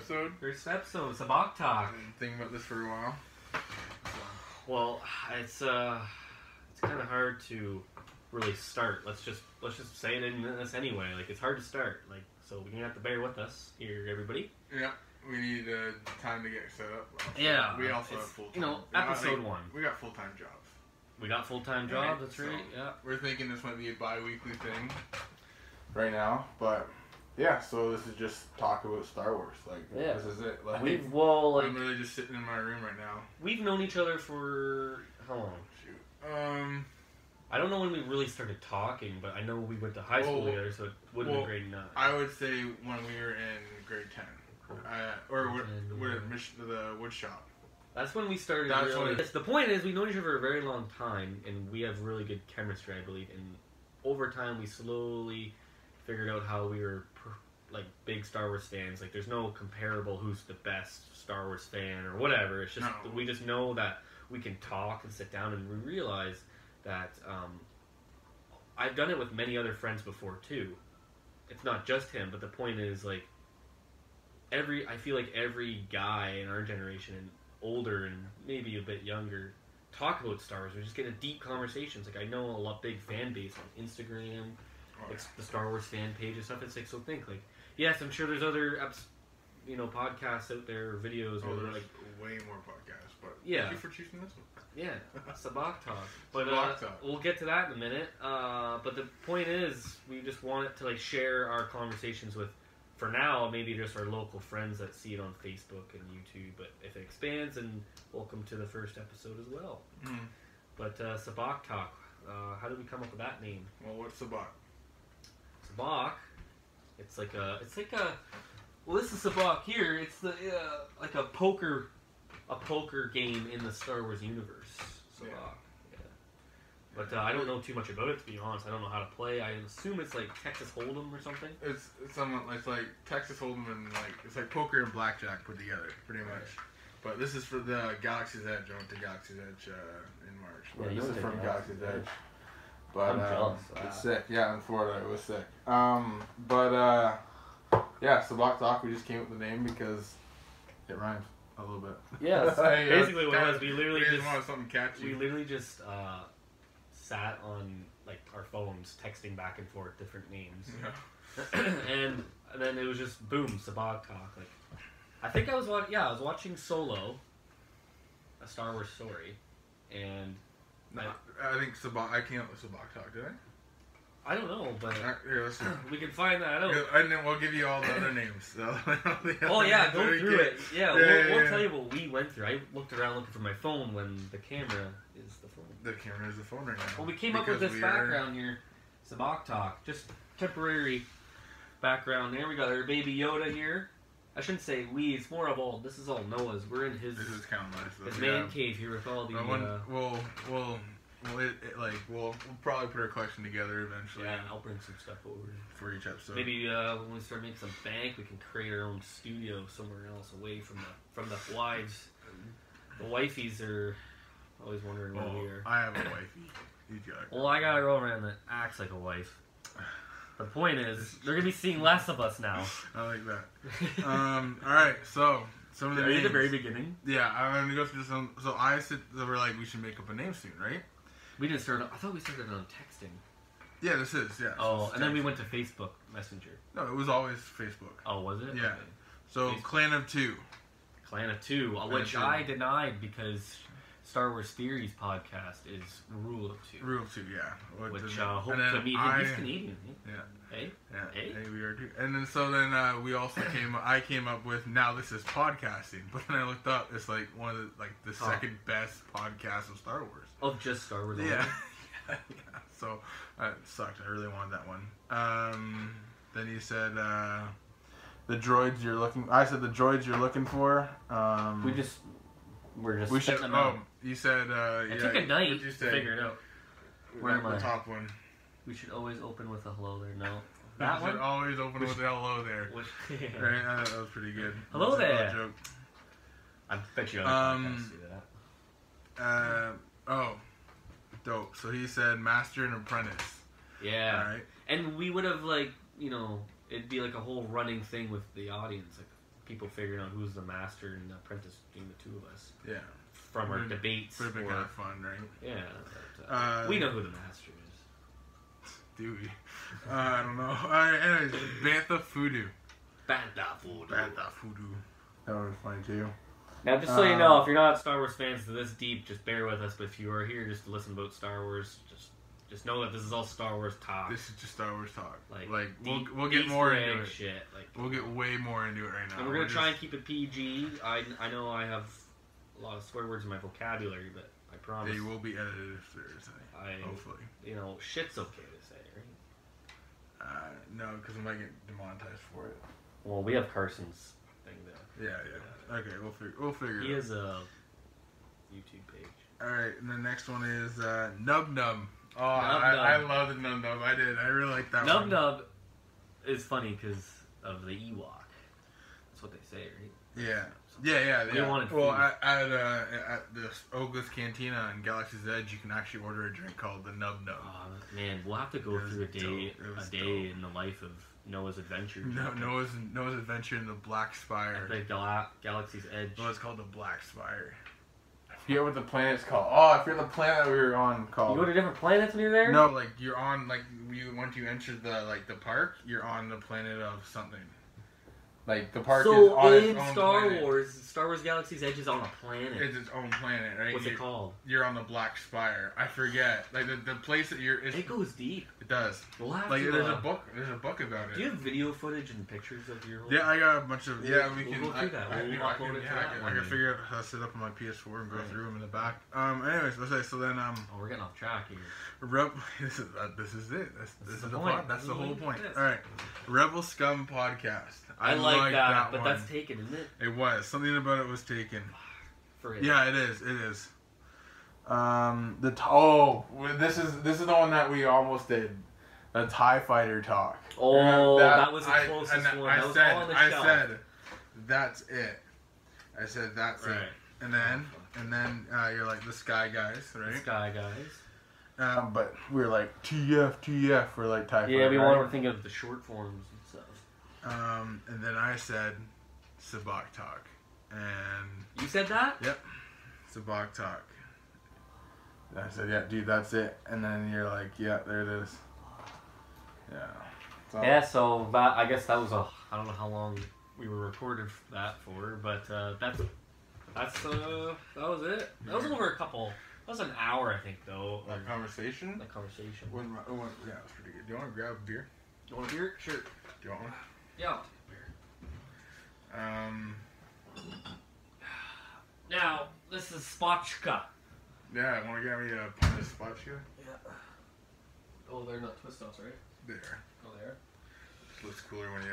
episode. First episode, Sabacc Talk. I've been thinking about this for a while. Well, it's uh, it's kind of hard to really start. Let's just let's just say it in this anyway. Like it's hard to start. Like so, you're gonna have to bear with us here, everybody. Yeah, we need uh, time to get set up. Also, Yeah, we also have full time. you know, episode one. We got full time jobs. We got full time Right, jobs. That's so- right. Yeah. We're thinking this might be a bi-weekly thing right now, but yeah. So this is just talk about Star Wars. Like Yeah. this is it. Like We've well, like I'm really just sitting in my room right now. we've known each other for how long? Shoot. Um. I don't know when we really started talking, but I know we went to high school Well, together, so it would have well, been grade nine. I would say when we were in grade ten, uh, or what, And, what Mich- the wood shop. That's when we started. That's really, when- the point is, we know each other for a very long time, and we have really good chemistry, I believe. And over time, we slowly figured out how we were like big Star Wars fans. Like, there's no comparable who's the best Star Wars fan or whatever. It's just No. we just know that we can talk and sit down, and we realize that um, I've done it with many other friends before too. It's not just him, but the point is like every I feel like every guy in our generation and older and maybe a bit younger talk about Star Wars. We just get a deep conversations. Like I know a lot big fan base on Instagram, Oh, like the Star Wars fan page and stuff. It's like so think like yes, I'm sure there's other apps, you know, podcasts out there or videos Oh, where they're like way more podcasts, but Yeah. thank you for choosing this one. yeah, Sabacc talk. But Sabacc uh, talk. we'll get to that in a minute. Uh, but the point is, we just wanted to like share our conversations with, for now, maybe just our local friends that see it on Facebook and YouTube. But if it expands, and welcome to the first episode as well. Mm. But uh, Sabacc talk. Uh, how did we come up with that name? Well, what's Sabacc? Sabacc. It's like a. It's like a. Well, this is Sabacc here. It's the uh, like a poker, a poker game in the Star Wars universe. Sabacc. Yeah. Yeah. But uh, I don't know too much about it to be honest. I don't know how to play. I assume it's like Texas Hold'em or something. It's, it's somewhat it's like Texas Hold'em and like it's like poker and blackjack put together, pretty much. But this is for the Galaxy's Edge. I went to Galaxy's Edge uh, in March. Yeah, this is from Galaxy's Galaxy's Edge. Edge. But I'm um, jealous. it's sick. Yeah, in Florida, it was sick. Um, but uh, yeah, so Block Talk. We just came up with the name because it rhymes a little bit. Yes. Yeah, Basically, what it was, we literally we just wanted something catchy. we literally just uh, sat on like our phones texting back and forth different names. Yeah. and then it was just boom, Sabacc talk. Like, I think I was watching. Yeah, I was watching Solo, a Star Wars story, and No, I think Sabacc. I came up with Sabacc Talk, did I? I don't know, but Here, we can find that out. And then we'll give you all the other names. Oh yeah, go through it. Yeah, Yeah, we'll, yeah, we'll yeah. tell you what we went through. I looked around looking for my phone when the camera is the phone. The camera is the phone right now. Well, we came up with this we are- background here, Sabacc talk, just temporary background. There we got our baby Yoda here. I shouldn't say we. It's more of all. This is all Noah's. We're in his This is kind of nice. his though, man yeah. cave here with all the. But when, uh, we'll, we'll, we'll, it, it, like, we'll, we'll probably put our collection together eventually yeah, I'll bring some stuff over. for each episode. Maybe uh, when we start making some bank, we can create our own studio somewhere else, away from the from the wives. The wifeys are always wondering where we are. I have a wifey. You got. Well, I got a girlfriend that acts like a wife. The point is, they're gonna be seeing less of us now. I like that. Um, all right, so some of the Are you at the very beginning? Yeah, I'm gonna go through some. So I said so we're like we should make up a name soon, right? We didn't start. I thought we started on texting. Yeah, this is yeah. Oh, this and then we went to Facebook Messenger. No, it was always Facebook. Oh, was it? Yeah. Okay. So Facebook. Clan of Two. Clan of Two, uh, Clan which of Two. I denied because Star Wars Theories podcast is Rule of Two, Rule of Two, yeah. What which uh, hope to meet him. He's Canadian, eh? Yeah. Hey, Yeah, Hey? hey, we are too. And then so then uh, we also came. I came up with now this is podcasting, but then I looked up. It's like one of the like the Huh. second best podcast of Star Wars. of just Star Wars. Yeah. yeah. So uh, it sucked. I really wanted that one. Um, then you said uh, the droids you're looking. I said the droids you're looking for. Um, We just we're just we should. spitting them out. Oh, you said. Uh, It yeah, took a night what'd you to say? figure it out. Where Like am the I? top one. We should always open with a hello there. No, that you should one. always open with a hello there. Which, Right, uh, that was pretty good. Hello That's a there. joke. I bet you other Um, podcasts do that. Uh, oh, dope. So he said master and apprentice. Yeah. All right. And we would have like you know it'd be like a whole running thing with the audience. Like people figuring out who's the master and the apprentice between the two of us Yeah. From our Would've- debates. Would have been or- kind of fun, right? yeah, but, uh, Uh, we know who the master is. Do we? Uh, I don't know. Alright, anyways, Bantha Poodoo. Banta food. Bantha Poodoo. That was funny too. Now, just so you Um, know, if you're not Star Wars fans to this deep, just bear with us. But if you are here just to listen about Star Wars, just just know that this is all Star Wars talk. This is just Star Wars talk. like, Like, we'll, we'll get more egg into it. shit. Like, We'll get way more into it right now. and we're gonna We're try and keep it PG. I I know I have a lot of swear words in my vocabulary, but I promise. They will be edited if there's any. I Hopefully. you know shit's okay to say, right? Uh, no, because we might get demonetized for it. Well, we have Carson's thing there. Yeah, yeah. Okay, we'll figure. We'll figure. He it out. has a YouTube page. All right, and the next one is uh, Nub Nub. Oh, Nub I, I love the Nub Nub. I did. I really like that Nub one. Nub is funny because of the Ewok. That's what they say, right? Yeah. Yeah, yeah, We yeah. wanted well, food. at at, uh, at the Oga's Cantina in Galaxy's Edge, you can actually order a drink called the Nub Nub. Oh man, we'll have to go It through a day, dope. It was a day dope. in the life of Noah's Adventure. No, Noah's Noah's Adventure in the Black Spire. At the Gal- Galaxy's Edge. Well, it's called the Black Spire. I forget what the planet's called. Oh, I forget the planet that we were on called. You go to different planets when you're there. No, like you're on like you once you enter the like the park, you're on the planet of something. Like the park is So on in its own Star planet. Wars, Star Wars Galaxy's Edge is on a planet. It's its own planet, right? What's you're, it called? You're on the Black Spire. I forget. Like the, the place that you're. It goes deep. it does. We'll have Like to. there's uh, a book. There's a book about it. Do you have video footage and pictures of your? Whole Yeah, I got a bunch of. We'll- Yeah, we we'll can. go I, through that. I, We'll you I upload can, it to yeah, I can, I can figure out how to set up on my PS4 and go Right. through them in the back. Um. Anyways, let's say so. Then um, Oh, we're getting off track here. Reb, this is uh, this is it. This, this, is is the point. That's the whole point. is. All right, Rebel Scum podcast. I, like, that, but one. that's taken, isn't it? It was something about it was taken. For it. Yeah, it is. It is. Um, the t- oh, this is this is the one that we almost did. The Tie Fighter talk. Oh, Remember that was the closest and one. I That was said, the I shelf. said, that's it. I said that's Right. it. And then, and then uh, you're like the Sky Guys, right? Sky guys. Um, but we are like TF, TF for like Tie Yeah, Fighter. we right? want to think of the short forms. Um, and then I said Sabacc Talk, and You said that? Yep. Sabacc Talk. And I said, yeah, dude, that's it. And then you're like, yeah, there it is. Yeah. So, Yeah, so that I guess that was a I don't know how long we were recorded that for, but uh, that's that's uh that was it. That was over a couple. That was an hour, I think, though. That conversation. That conversation. When, when, yeah, it's pretty good. Do you want to grab a beer? You want a beer? Sure. Do you want one? Yeah. I'll take a beer. Um, Now this is Spotchka. yeah, want to get me a pint of spotchka? Yeah. Oh, they're not twist offs, right? There. Oh, there. Looks cooler when you.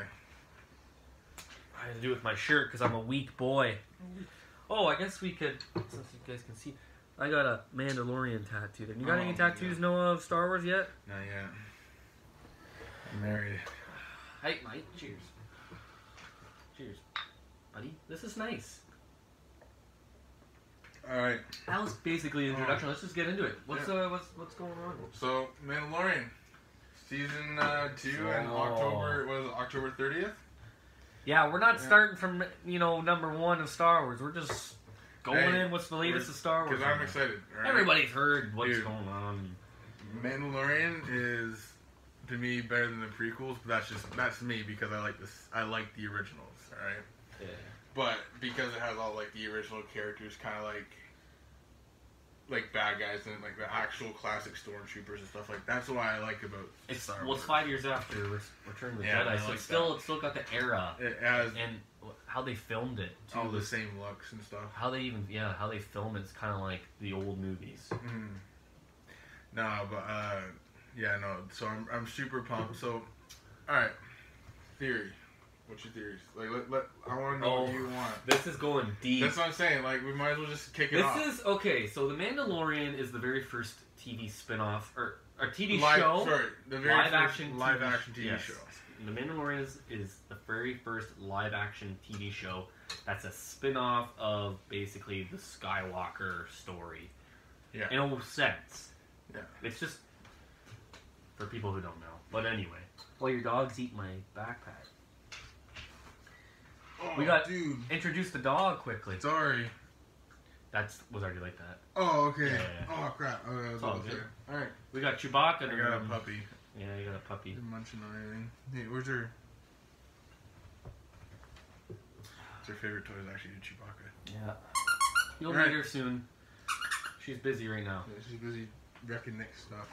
I had to do with my shirt because I'm a weak boy. Oh, I guess we could, since you guys can see, I got a Mandalorian tattoo. There. You got Oh, any yeah. tattoos, Noah, of Star Wars yet? Not yet. I'm married. Hey, mate. Cheers. Cheers, buddy. This is nice. All right. That was basically the introduction. Let's just get into it. What's uh, what's what's going on? So Mandalorian, season uh, two, and Oh. October was October thirtieth. Yeah, we're not Yeah. starting from you know number one of Star Wars. We're just going Hey, in. What's the latest we're- of Star Wars? Because I'm excited. all right? Everybody's heard what's Dude. going on. Mandalorian is to me better than the prequels, but that's just that's me because I like this. I like the originals. All right. Yeah. But because it has all like the original characters, kind of like like bad guys and like the actual classic stormtroopers and stuff like that's what I like about It's Star well, it's five years after Re- Return of the Yeah, Jedi, so like it's still that. it's still got the era It has and how they filmed it. Too, all the same looks and stuff. how they even yeah how they film it's kind of like the old movies. Mm. No, but uh, yeah, no. So I'm I'm super pumped. So, all right, theory. What's your theories? Like, let, let I want to know what Oh. you want. This is going deep. That's what I'm saying. Like, we might as well just kick it This off. This is okay. So the Mandalorian is the very first TV spin-off or or TV live, show. Sorry, the very live first action live TV action TV yes. show. The Mandalorian is, is the very first live action TV show that's a spin off of basically the Skywalker story. Yeah. In a sense. Yeah. It's just for people who don't know. But anyway. Well, your dogs eat my backpack. Oh, We got- dude. Introduce the dog quickly. Sorry. That was already like that. Oh, okay. Yeah, yeah, yeah. Oh crap. Oh, that was all good. All right. We got Chewbacca. I got a puppy. Yeah, you got a puppy. Been munching on anything. Hey, where's her? What's her favorite toy? Is actually Chewbacca. Yeah. You'll meet her soon. She's busy right now. Yeah, she's busy wrecking Nick's stuff.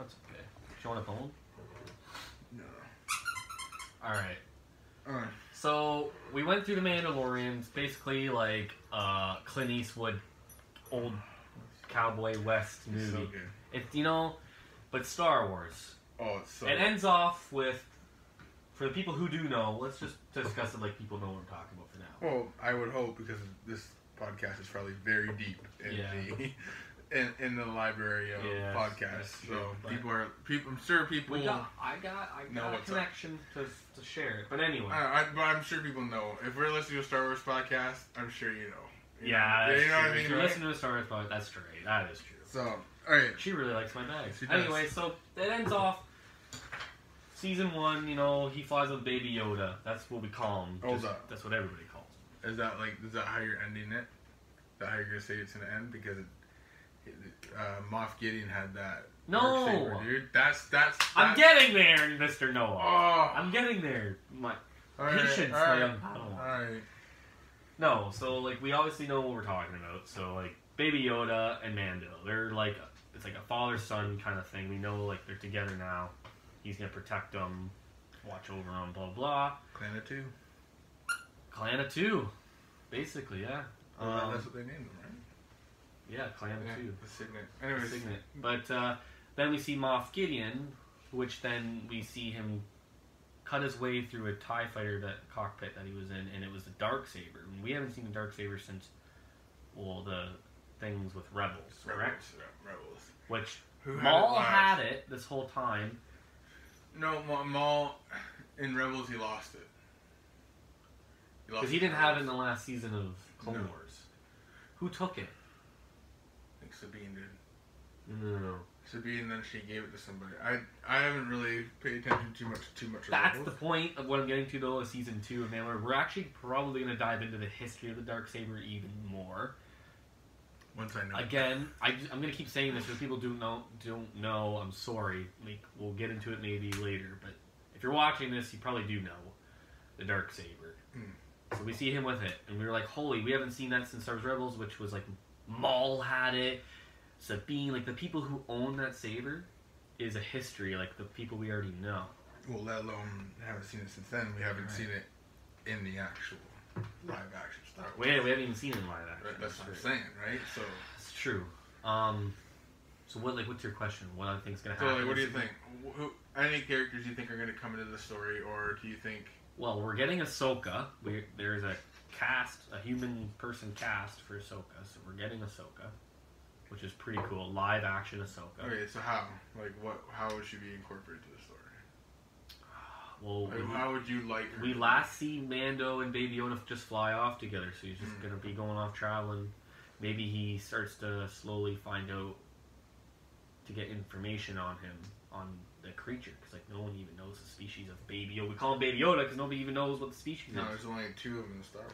That's okay. Do you want a bone? No. All right. Uh, So we went through the Mandalorians, basically like uh, Clint Eastwood, old cowboy west it's so movie. good. It's you know, but Star Wars. Oh, it's so. it ends off with, for the people who do know, let's just discuss it like people know what we're talking about for now. Well, I would hope because this podcast is probably very deep in Yeah. the in, in the library of Yes, podcasts. true, So people are people. I'm sure people. We got, I got, I know got a what's up. connection to, to share it. But anyway, I, I, but I'm sure people know. If we're listening to a Star Wars podcast, I'm sure you know. You yeah, know, that's you know what. I mean. If you right? listen to a Star Wars podcast, that's true. That is true. So, all right. She really likes my bag. She does. Anyway, so it ends off season one. You know, he flies with Baby Yoda. That's what we call him. Oh, Hold up. That's what everybody calls him. Is that like is that how you're ending it? Is that how you're gonna say it's gonna end? Because it, it, uh, Moff Gideon had that. No! darksaber, dude. That's that's. I'm getting there, Mister Noah. Oh. I'm getting there. My All right, patience, all my right, young Padawan. All right. no. So like, we obviously know what we're talking about. So like, Baby Yoda and Mando, they're like, it's like a father son kind of thing. We know like they're together now. He's gonna protect them, watch over them, blah blah. Clan of two. Clan of two, basically, yeah. Um, that's what they named them, right? Yeah, Clan of Yeah, two. the signet. Anyways, Signet. But uh, then we see Moff Gideon, which then we see him cut his way through a Tie Fighter that cockpit that he was in, and it was the dark saber. And we haven't seen the dark saber since, well, the things with Rebels, correct? Rebels. yeah, Rebels. Which Who had Maul it had it this whole time. No, Ma- Maul in Rebels he lost it. Because he it didn't in have it in the last season of Clone No. Wars. Who took it? I think Sabine did. No, no, no. Sabine, then she gave it to somebody. I I haven't really paid attention too much too much. to That's the Rebels. point of what I'm getting to though. Is season two of Mandalorian. We're actually probably going to dive into the history of the dark saber even more. Once I know. Again, I, am going to keep saying this because people do know don't know. I'm sorry. Like we'll get into it maybe later, but if you're watching this, you probably do know the dark saber. Hmm. So we see him with it, and we were like, "Holy, we haven't seen that since Star Wars Rebels," which was like Maul had it, Sabine, like the people who own that saber is a history, like the people we already know. Well, let alone haven't seen it since then. We haven't Right. seen it in the actual live action Star Wars. Wait, we haven't even seen it in live action. Right, That's what I'm saying, right? So, It's true. Um, so what? Like, what's your question? What I think's gonna so happen? like, what do you think? Who, any characters you think are going to come into the story, or do you think? Well, we're getting Ahsoka. We there's a cast, a human person cast for Ahsoka, so we're getting Ahsoka, which is pretty cool. Live action Ahsoka. Okay, so how? Like, what? How would she be incorporated to the story? Well, Like, we, how would you like her? we last see Mando and Baby Yoda just fly off together, so he's just Hmm. gonna be going off traveling. Maybe he starts to slowly find out to get information on him on the creature because like no one even knows the species of Baby Yoda. We call him Baby Yoda because nobody even knows what the species No, is, No, there's only two of them in Star Wars.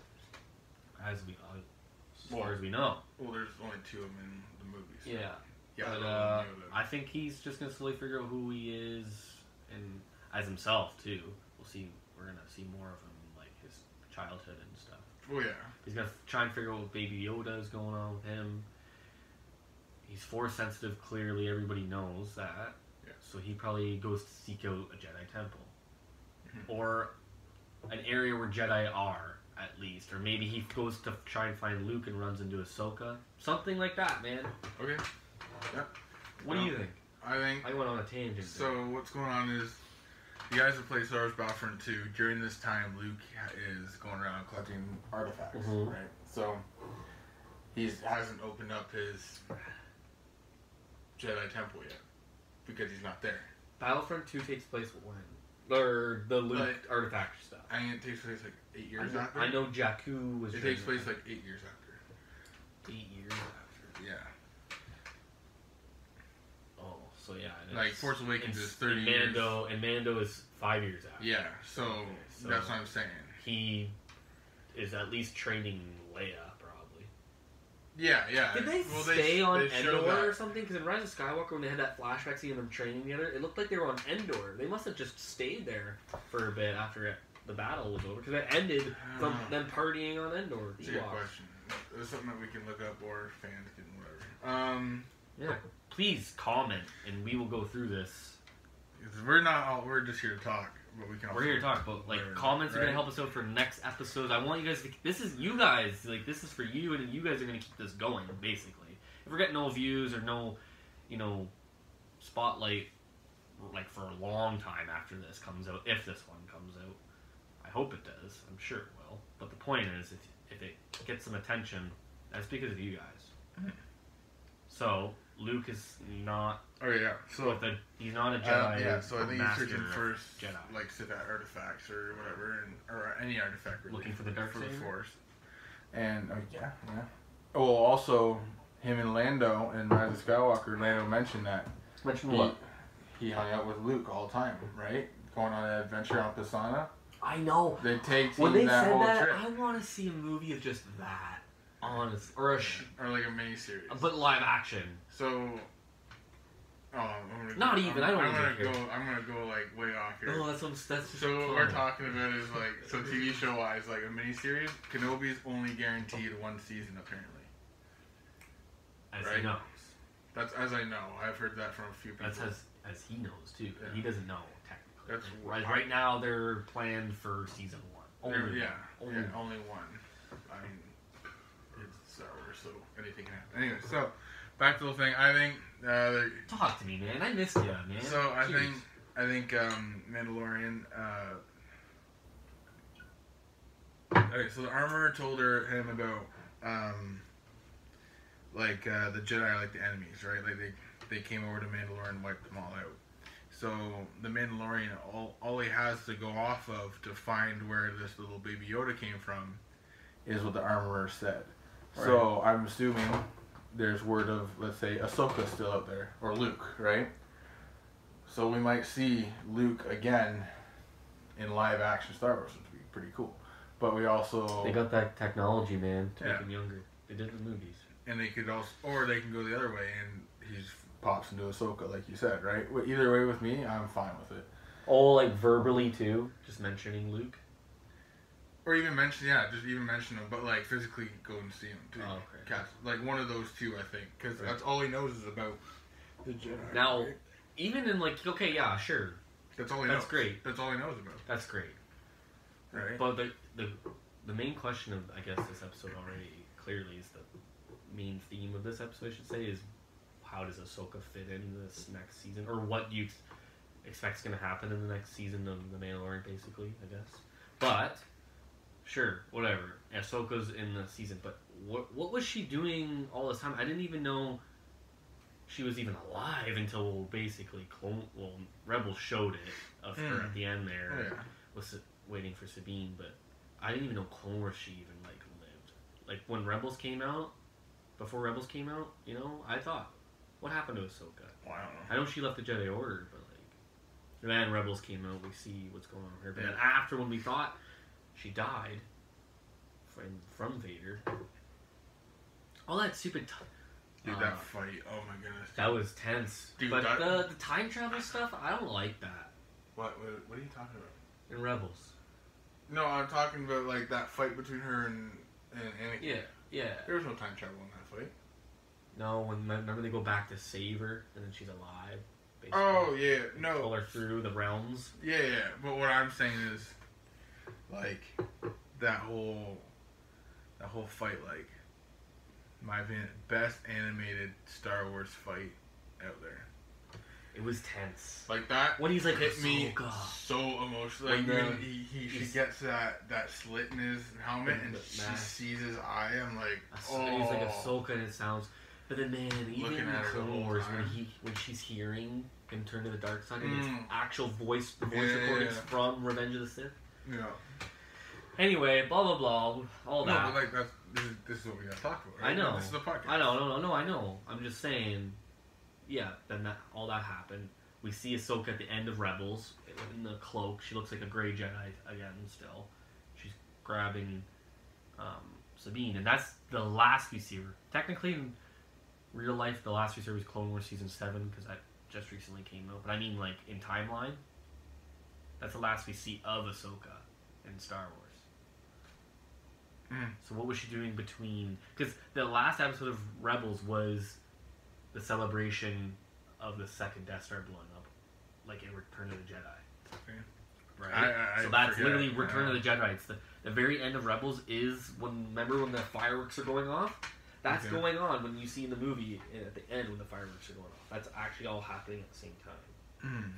as we uh, as far as we know. Well, there's only two of them in the movies. Yeah. Yeah. but I uh, I think he's just gonna slowly figure out who he is, and as himself too. We'll see. We're gonna see more of him, like his childhood and stuff. Oh yeah. He's gonna try and figure out what Baby Yoda is going on with him. He's force sensitive. Clearly, everybody knows that. Yeah. So he probably goes to seek out a Jedi temple, Mhm. or an area where Jedi are at least, or maybe he goes to try and find Luke and runs into Ahsoka. Something like that, man. Okay. What do you think? I think I went on a tangent. there. So what's going on is the guys that play Star Wars Battlefront 2, during this time Luke is going around collecting artifacts, Mhm. right? So he hasn't opened up his Jedi Temple yet because he's not there. Battlefront Two takes place when, or the Luke Like- artifact stuff. I think it takes place like eight I years know, after. I know Jakku was. It takes place that. like eight years after. eight years after. Yeah. Oh, So yeah, Like Force Awakens is 30 and years. Mando and Mando is five years out. Yeah, so, so- that's what I'm saying. he is at least training Leia. Yeah, yeah. Did they Well, stay on they Endor or something? Because in Rise of Skywalker, when they had that flashback scene of them training together, it looked like they were on Endor. They must have just stayed there for a bit after it, the battle was over, because it ended from Uh, them partying on Endor. That's a good question. It's something that we can look up or fans can whatever. Um, Yeah. Please comment, and we will go through this. we're not all. We're just here to talk, but we can. We're here to talk, but like Right. comments are gonna help us out for next episodes. I want you guys to. This is you guys. Like this is for you, and you guys are gonna keep this going. Basically, if we get no views or no, you know, spotlight, like for a long time after this comes out, if this one comes out, I hope it does. I'm sure it will. But the point is, if if it gets some attention, that's because of you guys. Mhm. So Luke is not Oh yeah. So with a. He's not a uh, Jedi. yeah. So I or think he's searching of for Jedi. like Sith artifacts or whatever, and or any artifact. Really, Looking for the dark for the? Force. And oh yeah, yeah. Oh, well, also him and Lando and Rise of Skywalker. Lando mentioned that Mention he, he hung out with Luke all the time, right? Going on an adventure on Pasaana. I know. They take When they that said whole that, trip, I want to see a movie of just that. Honest, or a sh- or like a mini series. but live action. So. Oh, I'm gonna Not go, even, I'm, I don't I'm gonna go. I'm gonna go like way off here. Oh, that's what, that's So what we're talking about is like so TV show wise, like a miniseries. Kenobi's only guaranteed one season apparently. As right? he knows. That's as I know. I've heard that from a few people. That's as as he knows too. Yeah. He doesn't know technically. That's right. Right now, they're planned for season one. Only yeah, one. yeah, Only only one. I mean, it's Star Wars, so anything can happen. Anyway, so back to the thing. I think uh, Talk to me, man. I missed you, man. so. I Jeez. think I think um, Mandalorian. Uh, okay, so the armorer told her him about um, like uh, the Jedi are like the enemies, right? Like they they came over to Mandalore and wiped them all out. So the Mandalorian, all, all he has to go off of to find where this little baby Yoda came from, is what the armorer said. So I'm assuming there's word of let's say Ahsoka still out there or Luke, right? So we might see Luke again in live action Star Wars, which would be pretty cool. But we also They got that technology, man, to Yeah. make him younger. They did the movies. and they could also, or they can go the other way and he pops into Ahsoka, like you said, right? Either way with me, I'm fine with it. Oh, like verbally too, just mentioning Luke. Or even mention, yeah, just even mention him, but like physically go and see him too. Oh, okay. Cast, like one of those two, I think, because Right. that's all he knows is about the Jedi. Now, right? even in like, okay, yeah, sure, that's all he that's knows. That's great. That's all he knows about, that's great. right? But the the the main question of I guess this episode already clearly is the main theme of this episode. I should say is how does Ahsoka fit in this next season, or what do you ex- expect is going to happen in the next season of The Mandalorian, basically. I guess, but sure, whatever. Ahsoka's in the season, but what what was she doing all this time? I didn't even know she was even alive until basically Clone. Well, Rebels showed it of her Mm. at the end there oh yeah. was waiting for Sabine, but I didn't even know Clone Wars she even like lived. Like when Rebels came out, before Rebels came out, you know, I thought, what happened to Ahsoka? Well, I don't know. I know she left the Jedi Order, but like, then Rebels came out, we see what's going on with her. But then Yeah. after when we thought she died from from Vader, all that stupid. T- Dude, uh, that fight. Oh my goodness. that was tense. Dude, but that- the the time travel stuff, I don't like that What, what? What are you talking about? in Rebels. No, I'm talking about like that fight between her and and Anakin. Yeah, yeah. There was no time travel in that fight. No, when remember they go back to save her and then she's alive. Basically. Oh yeah, Pull no, her through the realms. yeah, yeah. But what I'm saying is, like, that whole, that whole fight, like, my opinion, best animated Star Wars fight out there. It was tense. Like that When he's like, hit me "Ahsoka." so emotional. Like When, when he, he she gets that that slit in his helmet In and she mask. sees his eye. I'm like, oh, He's like Ahsoka and it sounds. But then, man, even in the Clone Wars, when he when she's hearing him turn to the dark side, and it's Mm. actual voice, the voice Yeah, recordings yeah. from Revenge of the Sith. Yeah. Anyway, blah blah blah, all No, that. but like that's this is, this is what we gotta talk about. I know. This is the podcast. I know, no, no, no, I know. I'm just saying, yeah, then that all that happened. We see Ahsoka at the end of Rebels in the cloak. She looks like a gray Jedi again. Still, she's grabbing um, Sabine, and that's the last we see her. Technically, in real life, the last we see her was Clone Wars season seven because that just recently came out. But I mean, like in timeline, that's the last we see of Ahsoka in Star Wars. Mm. So what was she doing between? Because the last episode of Rebels was the celebration of the second Death Star blowing up, like in Return of the Jedi. Okay. Right. I- I- so that's forget, literally Return of the Jedi. It's the the very end of Rebels is when remember when the fireworks are going off. That's Okay. going on when you see in the movie at the end when the fireworks are going off. That's actually all happening at the same time. Mm.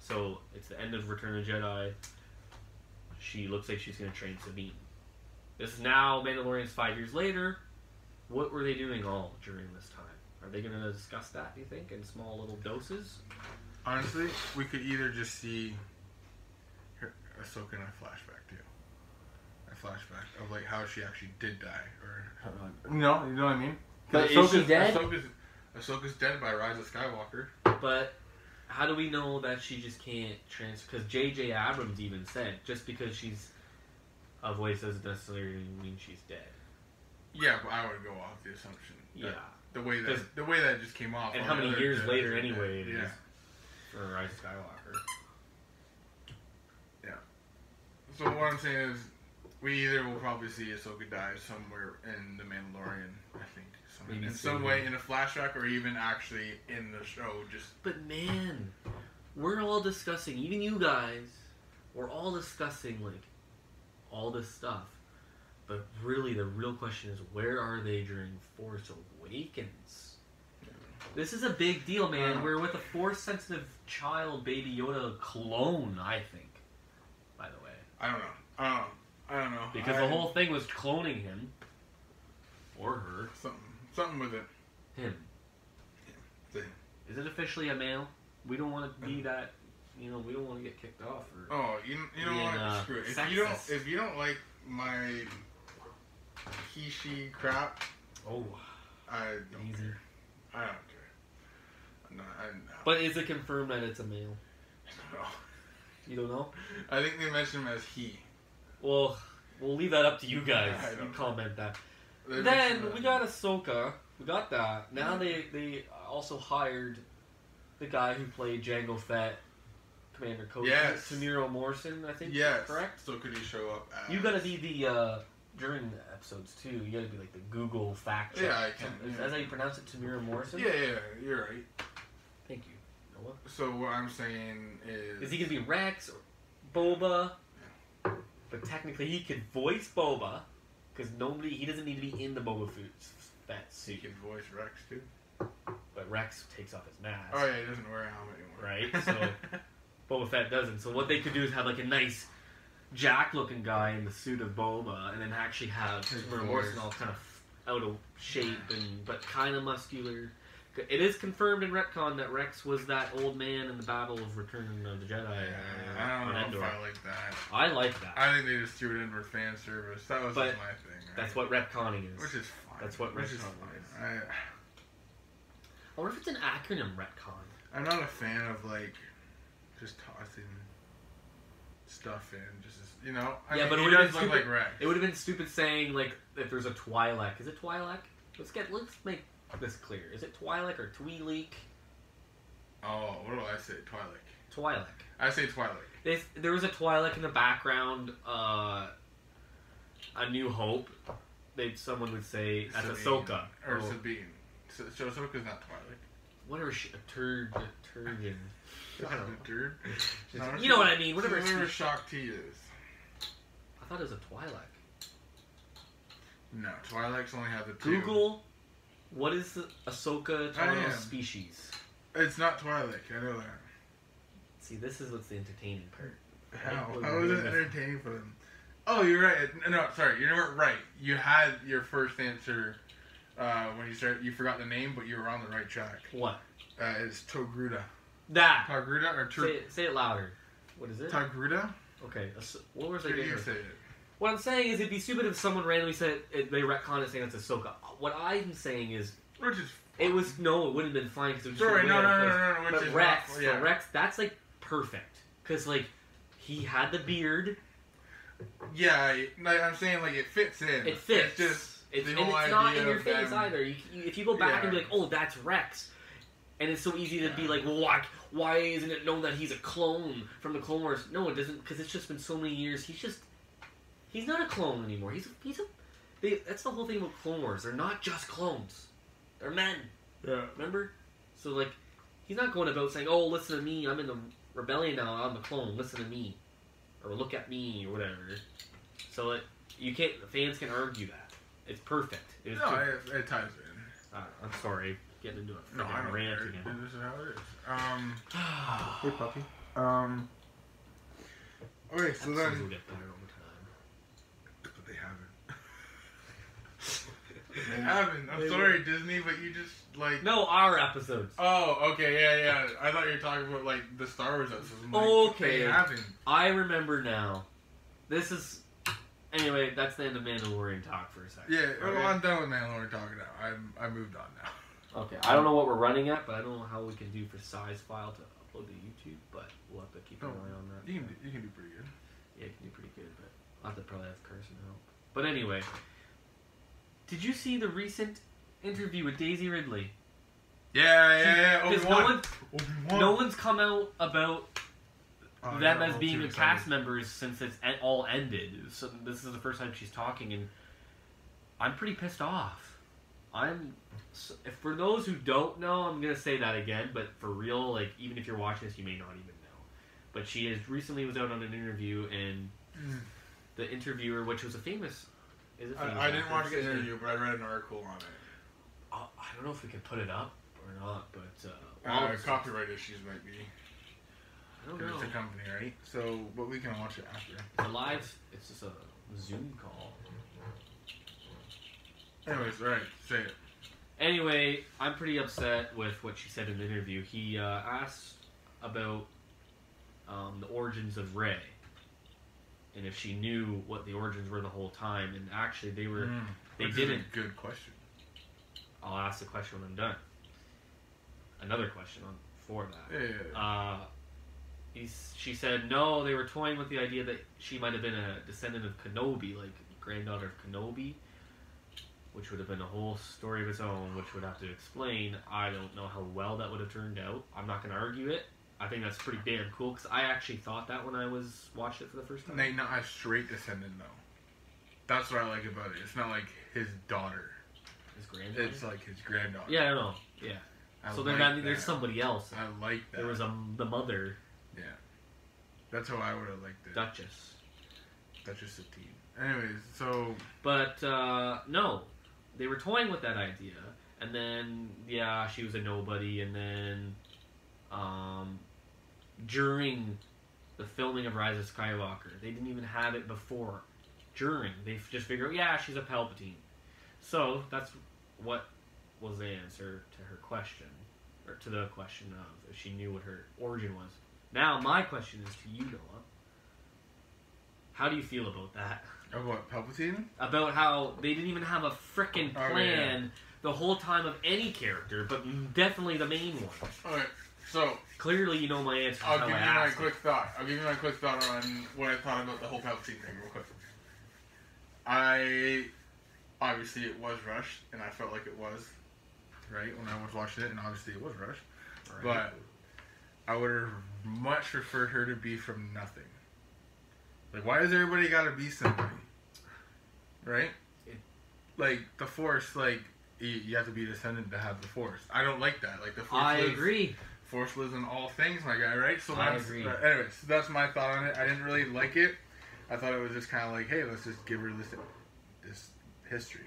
So it's the end of Return of the Jedi. She looks like she's going to train Sabine. This is now Mandalorian's five years later. What were they doing all during this time? Are they going to discuss that? Do you think in small little doses? Honestly, we could either just see her, Ahsoka in a flashback too. A flashback of like how she actually did die, or You know, you know what I mean? But is she dead? Ahsoka's, Ahsoka's dead by Rise of Skywalker. But how do we know that she just can't transfer? Because J.J. Abrams even said just because she's a voice doesn't necessarily mean she's dead. Yeah, but I would go off the assumption. Yeah. The way that the way that it just came off. And how many years later, anyway, it yeah. is for Rise Skywalker. Yeah. So what I'm saying is, we either will probably see Ahsoka die somewhere in the Mandalorian. I think Maybe in some way in a flashback or even actually in the show. Just But man, we're all discussing, even you guys, we're all discussing like all this stuff. But really, the real question is, where are they during Force Awakens? This is a big deal, man. Uh. We're with a Force-sensitive child, Baby Yoda clone. I think, by the way, I don't know. I don't know. I don't know. because I, the whole thing was cloning him or her. something something with it. Him. The- Is it officially a male? We don't want to be that. You know, we don't want to get kicked off. Or, Oh, you you know Being, what? uh, Screw it. If you don't if you don't like my he she crap, oh, I don't easy. care. I don't care. No, I, no. But is it confirmed that it's a male? no. You don't know. I think they mentioned him as he. Well, we'll leave that up to you guys. I You know. comment that. Then we got Ahsoka. We got that. Now they they also hired the guy who played Jango Fett, Commander Cody. Yes. Tamiro Morrison, I think. Yes. Correct. So could he show up as? You gotta be the uh, during the episodes too. You gotta be like the Google fact check. Yeah, I can, Is yeah. that how you pronounce it? Tamiro Morrison. Yeah, yeah, you're right. Thank you. Noah. So what I'm saying is. Is he gonna be Rex or Boba? But technically, he could voice Boba because nobody. He doesn't need to be in the Boba Fett He suit. can voice Rex too. But Rex takes off his mask. Oh yeah, he doesn't wear a helmet anymore. Right, so- Boba Fett doesn't. So what they could do is have like a nice Jack-looking guy in the suit of Boba, and then actually have His. Morrison all kind of out of shape and but kind of muscular. It is confirmed in retcon that Rex was that old man in the Battle of Return of the Jedi. Yeah, I don't know Endor. if I like that. I like that. I think they just threw it in for fan service. That was But my thing. Right? That's what retconning is. Which is fine. that's what Which is fine. I, I wonder if it's an acronym retcon. I'm not a fan of like just tossing stuff in. Just as- you know. I Yeah, mean, but it would've been look like stupid- Rex. It would have been stupid saying like if there's a Twi'lek. Is it Twi'lek? Let's get let's make this clear. Is it Twi'lek or Twi'lek? Oh, what do I say? Twilight. Twi'lek. I say Twilight. There's, there was a Twi'lek in the background. Uh, a New Hope. They someone would say that's Sabine. Ahsoka Or Oh, Sabine. So, so Ahsoka's not Twilight. whatever. She, a turd, a turgeon. I don't know. Dude. No, You know what I mean? Whatever. Whatever Shock T is. I thought it was a Twi'lek. No, Twilight's only have the two. Google. What is the Ahsoka I Tano species? It's not Twilight. I know that. See, this is what's the entertaining part. How? Right, How is it entertaining for them? Oh, you're right. No, sorry, you weren't right. You had your first answer uh, when you started. You forgot the name, but you were on the right track. What? Uh, it's Togruta. That. Togruta or Say it, say it louder. What is it? Togruta? Okay. What was I How do getting? you at? say it? What I'm saying is, it'd be stupid if someone randomly said it, they retcon it saying it's Ahsoka. What I'm saying is, Which is It was no, it wouldn't have been fine because it was just Sorry, no, out no, no, no, no, But Rex, not, yeah. Rex, that's like perfect because like he had the beard. Yeah, like I'm saying, like it fits in. It fits. It's just It's, and it's not in your face them- either. You, you, if you go back and be like, "Oh, that's Rex," and it's so easy to be like, "Well, why, why isn't it known that he's a clone from the Clone Wars?" No, it doesn't, because it's just been so many years. He's just, he's not a clone anymore. He's, a, he's a. They, that's the whole thing with Clone Wars. They're not just clones. They're men. Yeah. Remember? So like, he's not going about saying, "Oh, listen to me. I'm in the rebellion now. I'm the clone. Listen to me, or look at me, or whatever." So like, you can't. The fans can argue that. It's perfect. It was No, perfect. it, it ties in. Uh, I'm sorry, getting into a No, I freaking don't rant care. again. This is how it is. Um. Hey, puppy. Um. Okay, so Episodes then will get better over But they haven't. haven't. I'm They sorry, Disney, but you just like. No, our episodes. Oh, okay, yeah, yeah. I thought you were talking about like the Star Wars episodes. I'm like, Okay. They haven't. I remember now. This is. Anyway, that's the end of Mandalorian talk for a second. Yeah, well, Okay. I'm done with Mandalorian talking now. I'm I moved on now. Okay, I don't know what we're running at, but I don't know how we can do for size file to upload to YouTube, but we'll have to keep an Oh, eye on that. You can do, you can do pretty good. Yeah, you can do pretty good, but I'll have to probably have Carson help. But anyway, did you see the recent interview with Daisy Ridley? Yeah, yeah, yeah. Because no, one, no one's come out about Oh, them as being the cast members since it's all ended. So this is the first time she's talking, and I'm pretty pissed off. I'm. If for those who don't know, I'm gonna say that again, but for real, like even if you're watching this, you may not even know. But she has recently was out on an interview, and Mm. the interviewer, which was a famous, is it I, I didn't watch the actress? interview, but I read an article on it. Uh, I don't know if we can put it up or not, but uh, Uh, well, copyright issues might be. I don't know. it's a company, right? So, but we can watch it after. It's a live. It's just a Zoom call. Anyways, alright, say it. Anyway, I'm pretty upset with what she said in the interview. He uh, asked about um, the origins of Rey, and if she knew what the origins were the whole time. And actually, they were. Mm. they Which is a didn't. Good question. I'll ask the question when I'm done. Another question on for that. Yeah, yeah, yeah. Uh, he's, she said no. They were toying with the idea that she might have been a descendant of Kenobi, like granddaughter of Kenobi, which would have been a whole story of its own, which would have to explain. I don't know how well that would have turned out. I'm not going to argue it. I think that's pretty damn cool because I actually thought that when I was watched it for the first time. They not a straight descendant though. That's what I like about it. It's not like his daughter. His granddaughter. It's like his granddaughter. yeah, I know. Yeah. I so then like that, there's somebody else. I like that. There was a the mother Yeah. That's how I would have liked it. Duchess. Duchess of Teen. Anyways, so But uh, no, they were toying with that idea, and then yeah, she was a nobody, and then um, during the filming of Rise of Skywalker, they didn't even have it before. During, they just figured, yeah, she's a Palpatine. So that's what was the answer to her question, or to the question of if she knew what her origin was. Now my question is to you, Noah. How do you feel about that? what Palpatine? about how they didn't even have a frickin' Oh, plan the whole time of any character, but definitely the main one. Alright, so Clearly, you know my answer. I'll give you my asked it. quick thought. I'll give you my quick thought on what I thought about the whole Palpatine thing, real quick. I obviously it was rushed, and I felt like it was right when I was watching it, and obviously it was rushed. But I would have much preferred her to be from nothing. Like, why does everybody gotta be somebody? Right? It- like the Force, like you, you have to be a descendant to have the Force. I don't like that. Like the Force. I lives- agree. Force lives in all things, my guy. Right? So I agree. Uh, anyways, so that's my thought on it. I didn't really like it. I thought it was just kind of like, hey, let's just give her this this history.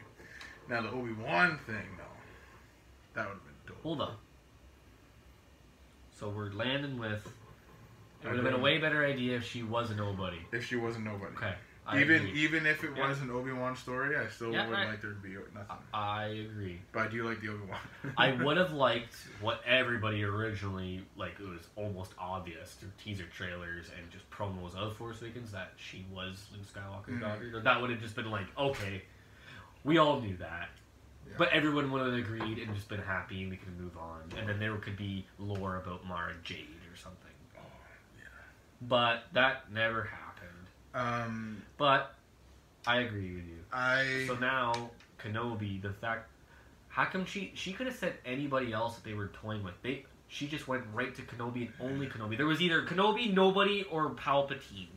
Now the Obi Wan thing, though, that would have been dope. Hold on. So we're landing with. It would have been a way better idea if she was a nobody. If she wasn't nobody. Okay. I even agree. even if it Yeah. was an Obi Wan story, I still Yeah, would like there to be nothing. I agree. But I do like the Obi Wan. I would have liked what everybody originally like. It was almost obvious through teaser trailers and just promos of Force Awakens that she was Luke Skywalker's Mhm. daughter. That would have just been like, okay, we all knew that. Yeah. But everyone would have agreed and just been happy, and we could move on. And then there could be lore about Mara Jade or something. Oh, But that never happened. Um, But I agree with you. I So now Kenobi, the fact, how come she she could have said anybody else that they were toying with? They she just went right to Kenobi and only Kenobi. There was either Kenobi, nobody, or Palpatine.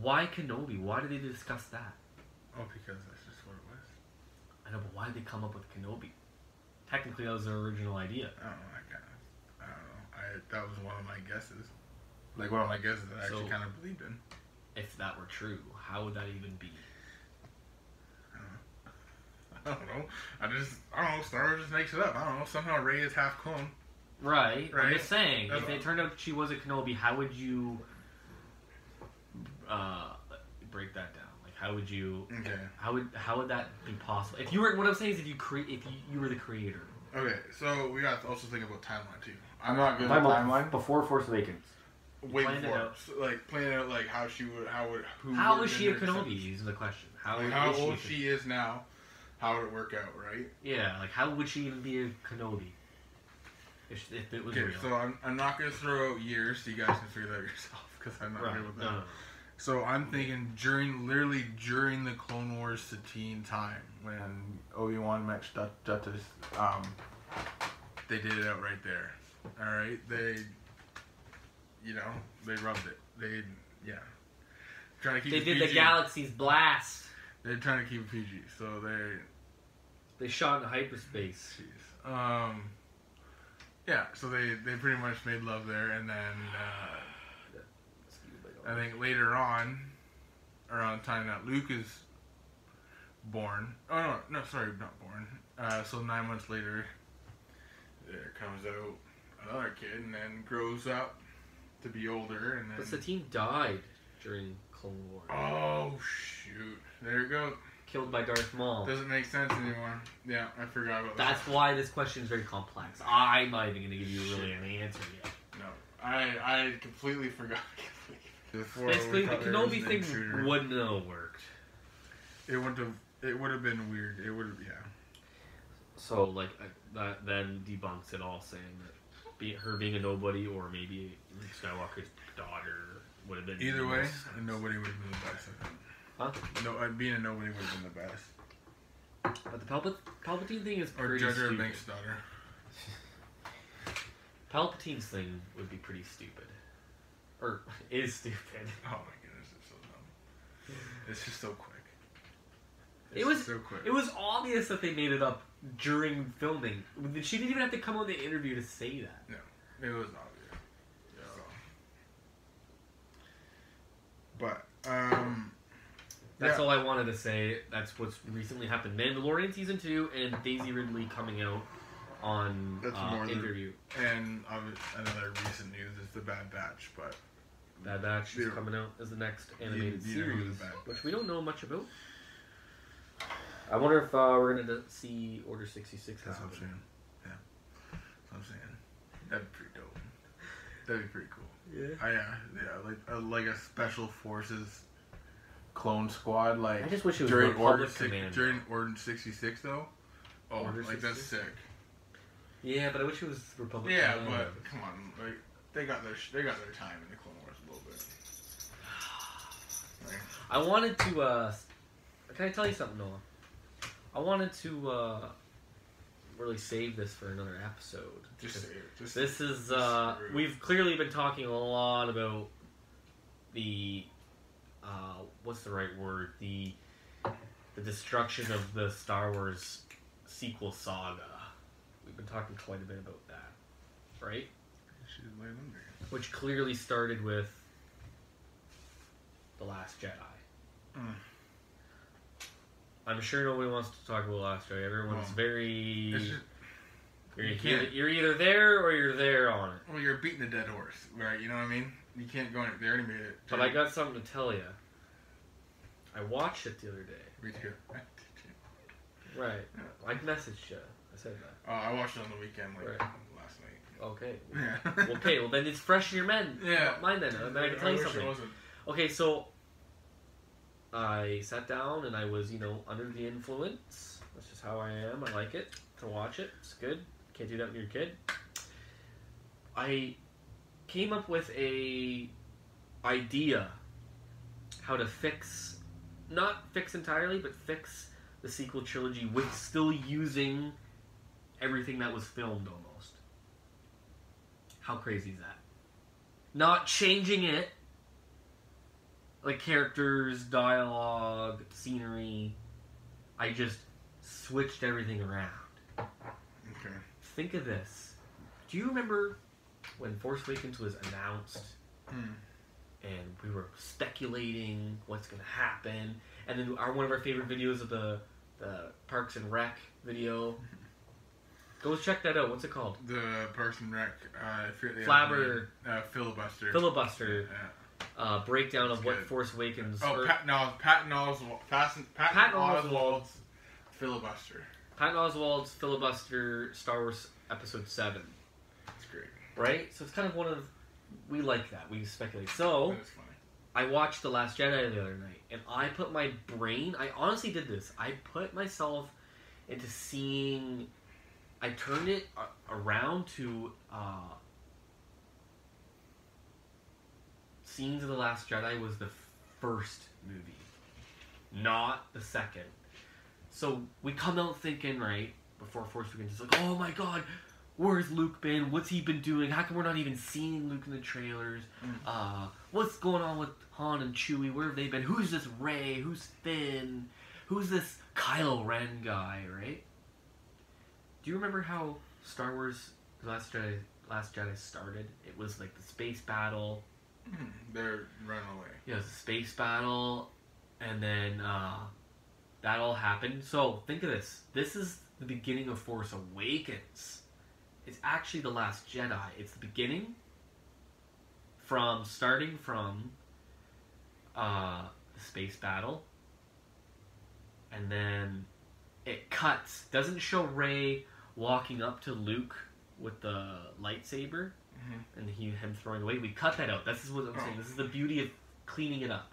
Why Kenobi? Why did they discuss that? oh because that's just what it was. I know, but why did they come up with Kenobi? Technically, that was their original idea. I don't know. I kind of, I don't know. I that was one of my guesses. Like one of my guesses that I actually kind of believed in. If that were true, how would that even be? I don't know. I just, I don't know. Star Wars just makes it up. I don't know. Somehow Rey is half clone. Right. I'm just saying, That's if it turned out she was a Kenobi, how would you uh, break that down? Like, how would you? Okay. How would how would that be possible? If you were, what I'm saying is, if you create, if you, you were the creator, Okay. So we got to also think about timeline too. I'm not good at Time timeline. before Force Awakens. Way Plan before, out. like planning out like how she would, how would, who. how would is have she a been her Kenobi? Is the question. How, Like is how she old Kenobi? she is now, how would it work out, right? Yeah, like how would she even be a Kenobi? If, if it was Okay, real. so I'm, I'm not gonna throw out years so you guys can figure that out yourself because I'm not right. good with that. No, no, no. So I'm thinking during, literally during the Clone Wars Satine time when And Obi Wan met Jut- Juttis. Um, they did it out right there. All right, they, you know, they rubbed it. They, yeah, trying to keep. They did PG. the Galaxy's Blast. They're trying to keep it PG, so they're They shot in hyperspace. Jeez. Um. Yeah, so they they pretty much made love there, and then uh, I think later on, around the time that Luke is born. Oh no, no, sorry, not born. Uh, so nine months later, there comes out another kid, and then grows up to be older, and then. But Satine died during Clone War, Oh shoot! There you go. killed by Darth Maul. Doesn't make sense anymore. Yeah, I forgot about that. That's why this question is very complex. I'm not even going to give you really an answer yet. No, I I completely forgot. Before Basically, the thought there was Kenobi thing intruder. wouldn't have worked. It would have. It would have been weird. It would have. Yeah. So, like, that then debunks it all, saying that be, her being a nobody or maybe Luke Skywalker's daughter would have been Either the way, most- nobody would have been the best. Huh? No, uh, being a nobody would have been the best. But the Palpat- Palpatine thing is Or pretty Jar Jar stupid. Binks' daughter. Palpatine's thing would be pretty stupid. Or is stupid. Oh my goodness, it's so dumb. It's just so quick. It was- so quick. It was obvious that they made it up during filming. She didn't even have to come on the interview to say that. No. It was obvious. But um. That's yeah. all I wanted to say. That's what's recently happened. Mandalorian season two and Daisy Ridley coming out on That's uh, more than- interview. And another recent news is the Bad Batch, but Bad Batch is coming out as the next animated You- you the series, which we don't know much about. I wonder if uh, we're gonna see Order sixty six that's what I'm saying. Yeah, that's what I'm saying. That'd be pretty dope. That'd be pretty cool. Yeah. I, yeah, like uh, like a special forces Clone Squad, like I just wish it was during Order six, during Order sixty six though. Oh, Order like that's sick. Yeah, but I wish it was Republic. Yeah, Command. but come on, like they got their sh- they got their time in the Clone Wars a little bit. I wanted to. uh Can I tell you something, Noah? I wanted to uh really save this for another episode. just. Just This is uh, we've clearly been talking a lot about the uh what's the right word? The the destruction of the Star Wars sequel saga. We've been talking quite a bit about that. Right? She's laying under. Which clearly started with The Last Jedi. Mm. I'm sure nobody wants to talk about Last Jedi. Everyone's Well, very. Just, you're, you either, you're either there or you're there on it. well, you're beating a dead horse, right? You know what I mean? You can't go. In, already made. But I got something to tell you. I watched it the other day. Me too. Right. Yeah. I messaged you. I said that. Oh, I watched it on the weekend, like Right. last night. Okay. Yeah. okay. Well, then it's fresh in your men. Yeah. Mine then. Then I can tell you wish it something. wasn't. Okay, so I sat down and I was, you know, under the influence, That's just how I am. I like it to watch it. It's good. Can't do that with your kid. I came up with a idea how to fix, not fix entirely, but fix the sequel trilogy with still using everything that was filmed almost. How crazy is that? Not changing it, like characters, dialogue, scenery. I just switched everything around. Okay. Think of this. Do you remember when Force Awakens was announced Hmm. and we were speculating what's going to happen? And then our one of our favorite videos of the the Parks and Rec video. Go check that out. What's it called? The Parks and Rec. Uh, I forget the Flabber. Uh, filibuster. Filibuster Yeah. Uh, breakdown of what. Force Awakens. Oh, Pat, no, Patton Oswald. Patton, Patton, Patton Oswald's Oswalt. filibuster. Patton Oswald's filibuster Star Wars Episode Seven. That's great. Right. So it's kind of one of we like that. We speculate. So. That is funny. I watched The Last Jedi the other night, and I put my brain. I honestly did this. I put myself into seeing. I turned it around to uh, scenes of The Last Jedi was the first movie, not the second. So we come out thinking right before Force Awakens, it's like, oh my god, where's Luke been? What's he been doing? How come we're not even seeing Luke in the trailers? Mm. Uh, what's going on with Han and Chewie? Where have they been? Who's this Rey? Who's Finn? Who's this Kylo Ren guy? Right? Do you remember how Star Wars: The Last Jedi, Last Jedi started? It was like the space battle. Hmm. They're running away. Yeah, it was a space battle, and then uh, that all happened. So think of this: this is the beginning of Force Awakens. It's actually the Last Jedi. It's the beginning from starting from uh, the space battle, and then it cuts. Doesn't show Rey walking up to Luke with the lightsaber Mhm. and he him throwing away. We cut that out. This is what I'm saying. This is the beauty of cleaning it up.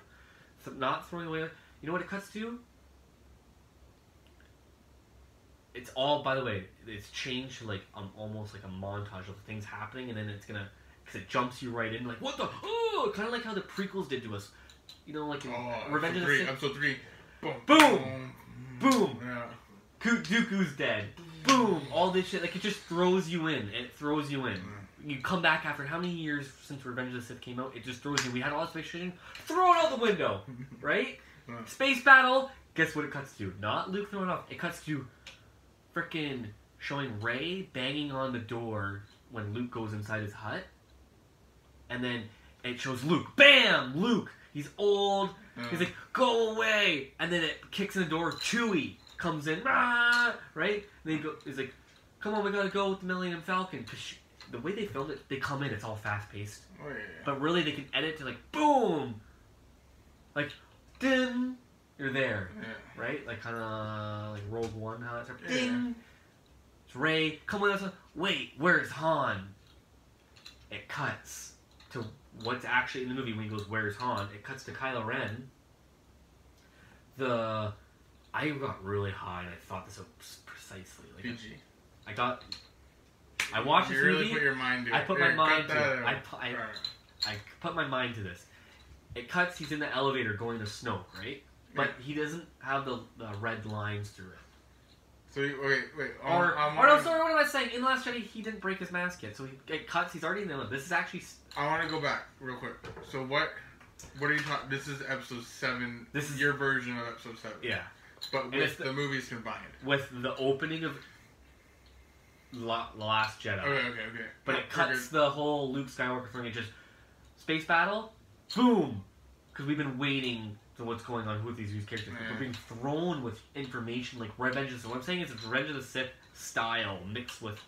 So not throwing away. You know what it cuts to? It's all. By the way, it's changed to like um, almost like a montage of things happening, and then it's gonna because it jumps you right in. Like what the? Oh, kind of like how the prequels did to us. You know, like in Oh, Revenge of the three. Sith. Episode three. Boom. Boom. Boom. Yeah. Ku- Dooku's dead. Boom! All this shit, like it just throws you in. It throws you in. You come back after how many years since Revenge of the Sith came out? It just throws you. We had all this fiction. Throw it out the window, right? Space battle. Guess what it cuts to? Not Luke throwing off. It cuts to freaking showing Rey banging on the door when Luke goes inside his hut, and then it shows Luke. Bam! Luke. He's old. He's like, go away! And then it kicks in the door. Chewie comes in, "Ah!" right? And they go. He's like, come on, we gotta go with the Millennium Falcon. The way they filmed it, they come in. It's all fast paced, Oh, yeah, yeah. but really they can edit to like boom, like, din, you're there, yeah. right? Like kind of like Rogue One, how that's Yeah. ding. It's Rey. Come with us. Wait, where's Han? It cuts to what's actually in the movie when he goes, "Where's Han?" It cuts to Kylo Ren. The I got really high and I thought this out precisely. Like PG. I got, I watched You this really movie. put your mind to. I put my Here, mind to it. I pu- I- I put my mind to this. It cuts. He's in the elevator going to Snoke, right? But he doesn't have the, the red lines through it. So you, wait, wait. Or, I'm- I'm or no, sorry, what am I saying? In the Last Jedi, he didn't break his mask yet, so he it cuts. He's already in the elevator. This is actually I want to go back real quick. So what? What are you talking? This is episode seven. This is- your version of episode seven. yeah But with the- the, movies combined. with the opening of La, the Last Jedi. Okay, okay, okay. But it cuts figured- the whole Luke Skywalker thing. It just space battle, boom, because we've been waiting to what's going on with these, these characters. Yeah. We're being thrown with information like Revenge of the Sith. What I'm saying is it's Revenge of the Sith style mixed with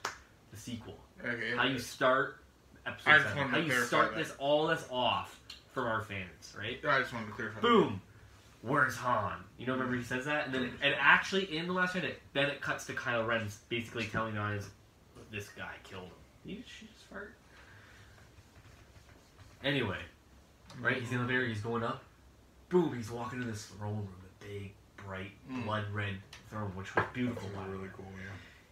the sequel. Okay. How you start episode I just seven. How you start that. this all this off from our fans, right? I just wanted to clarify. that. Where's Han? You know, remember he says that, and then and actually in the last Jedi, then it cuts to Kylo Ren basically telling the audience, "This guy killed him." You she just fart. Anyway, right? He's in the elevator. He's going up. Boom! He's walking in this throne room, a big bright Mm. blood red throne, which was beautiful. the really cool. Yeah.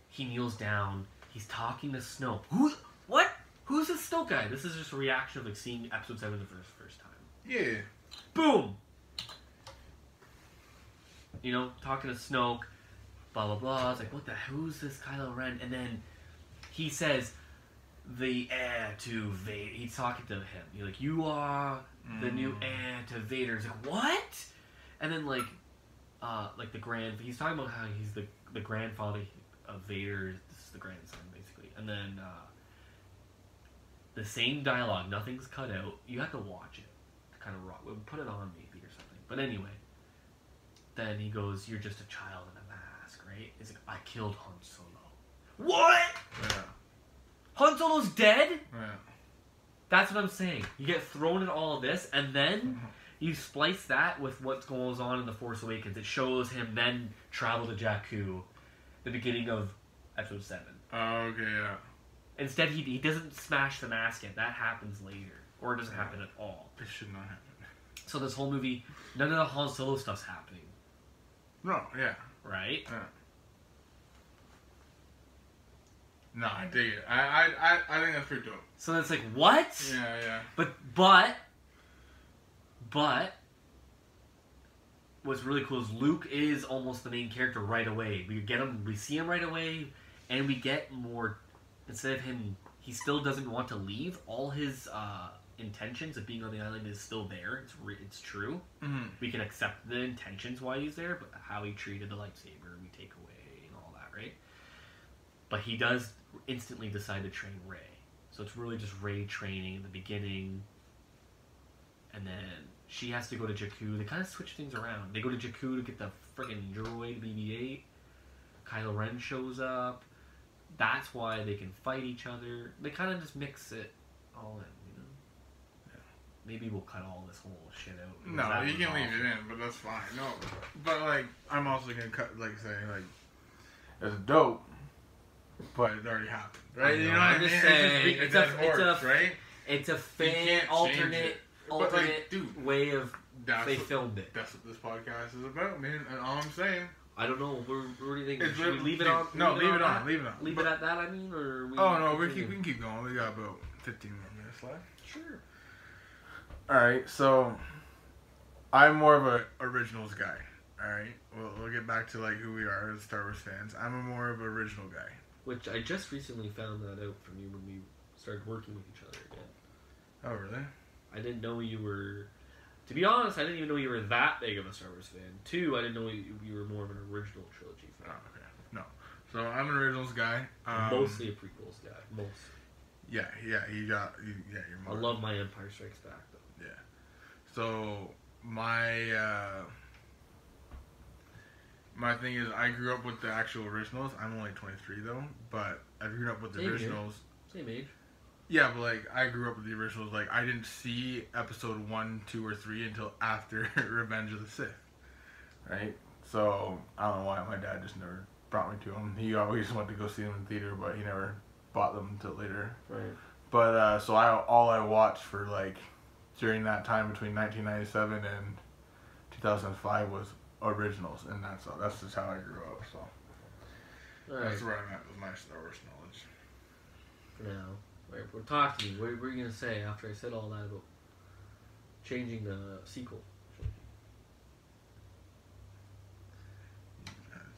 He kneels down. He's talking to Snoke. Who's What? Who's this Snoke guy? This is just a reaction of like seeing episode seven for the first time. Yeah. Boom. You know, talking to Snoke, blah blah blah. I was like, what the? Who's this Kylo Ren? And then he says, the heir to Vader. He's talking to him. He's like, you are the new Mm. heir to Vader. He's like, what? And then like, uh, like the grand. He's talking about how he's the the grandfather of Vader. This is the grandson, basically. And then uh, the same dialogue. Nothing's cut out. You have to watch it to kind of rock. Put it on maybe or something. But anyway, then he goes, "You're just a child in a mask, right?" He's like, "I killed Han Solo." What? Yeah. Han Solo's dead? Yeah. That's what I'm saying. You get thrown in all of this, and then mm-hmm. you splice that with what goes on in The Force Awakens. It shows him then travel to Jakku, the beginning of Episode 7. Oh, okay. Yeah. Instead, he, he doesn't smash the mask yet. That happens later. Or it doesn't happen at all. It should not happen. So this whole movie, none of the Han Solo stuff's happening, No. Yeah. right? No, I dig it. I I I, I think that's pretty dope. So that's like, what? Yeah. Yeah. But but but what's really cool is Luke is almost the main character right away. We get him, we see him right away, and we get more. Instead of him, he still doesn't want to leave. All his uh, intentions of being on the island is still there. It's re- it's true. Mm-hmm. We can accept the intentions why he's there, but how he treated the lightsaber, we take away and all that, right? But he does instantly decide to train Rey. So it's really just Rey training in the beginning, and then she has to go to Jakku. They kind of switch things around. They go to Jakku to get the friggin' droid BB-8. Kylo Ren shows up. That's why they can fight each other. They kind of just mix it all in. Maybe we'll cut all this whole shit out. No, you can leave awful. it in, but that's fine. No, but like I'm also gonna cut like say like it's dope, but it already happened, right? I you know, know what I I'm mean? just It's saying, it's a a- dead it's a- right? It's a fan alternate it. But, like, alternate dude, way of That's they what, filmed it. that's what this podcast is about, man. And all I'm saying I don't know. Where, where do you think? Should we leave it on? No, leave it on. Leave it on. Leave But- it at that. I mean, or we Oh no, we keep we can keep going. We got about 15 more minutes left. Sure. All right, so I'm more of a originals guy. All right, we'll, we'll get back to like who we are as Star Wars fans. I'm a more of an original guy. Which I just recently found that out from you when we started working with each other again. Oh really? I didn't know you were. To be honest, I didn't even know you were that big of a Star Wars fan. Two, I didn't know you, you were more of an original trilogy Oh, fan. okay. No. So I'm an originals guy. Um, Mostly a prequels guy. Most. Yeah, yeah. You got. You, yeah, you're I love my Empire Strikes Back though. So my uh, my thing is, I grew up with the actual originals. I'm only 23 though, but I grew up with the Same originals. Same age. Yeah, but like I grew up with the originals. Like I didn't see episode one, two, or three until after Revenge of the Sith. Right, so I don't know why my dad just never brought me to them. He always went to go see them in theater, but he never bought them until later. Right. But uh, so I all I watched for like during that time between 1997 and 2005 was originals, and that's all. That's just how I grew up. So right. That's where I'm at with my Star Wars knowledge. Now. Right. Well, talk to me. What, are you gonna say after I said all that about changing the sequel?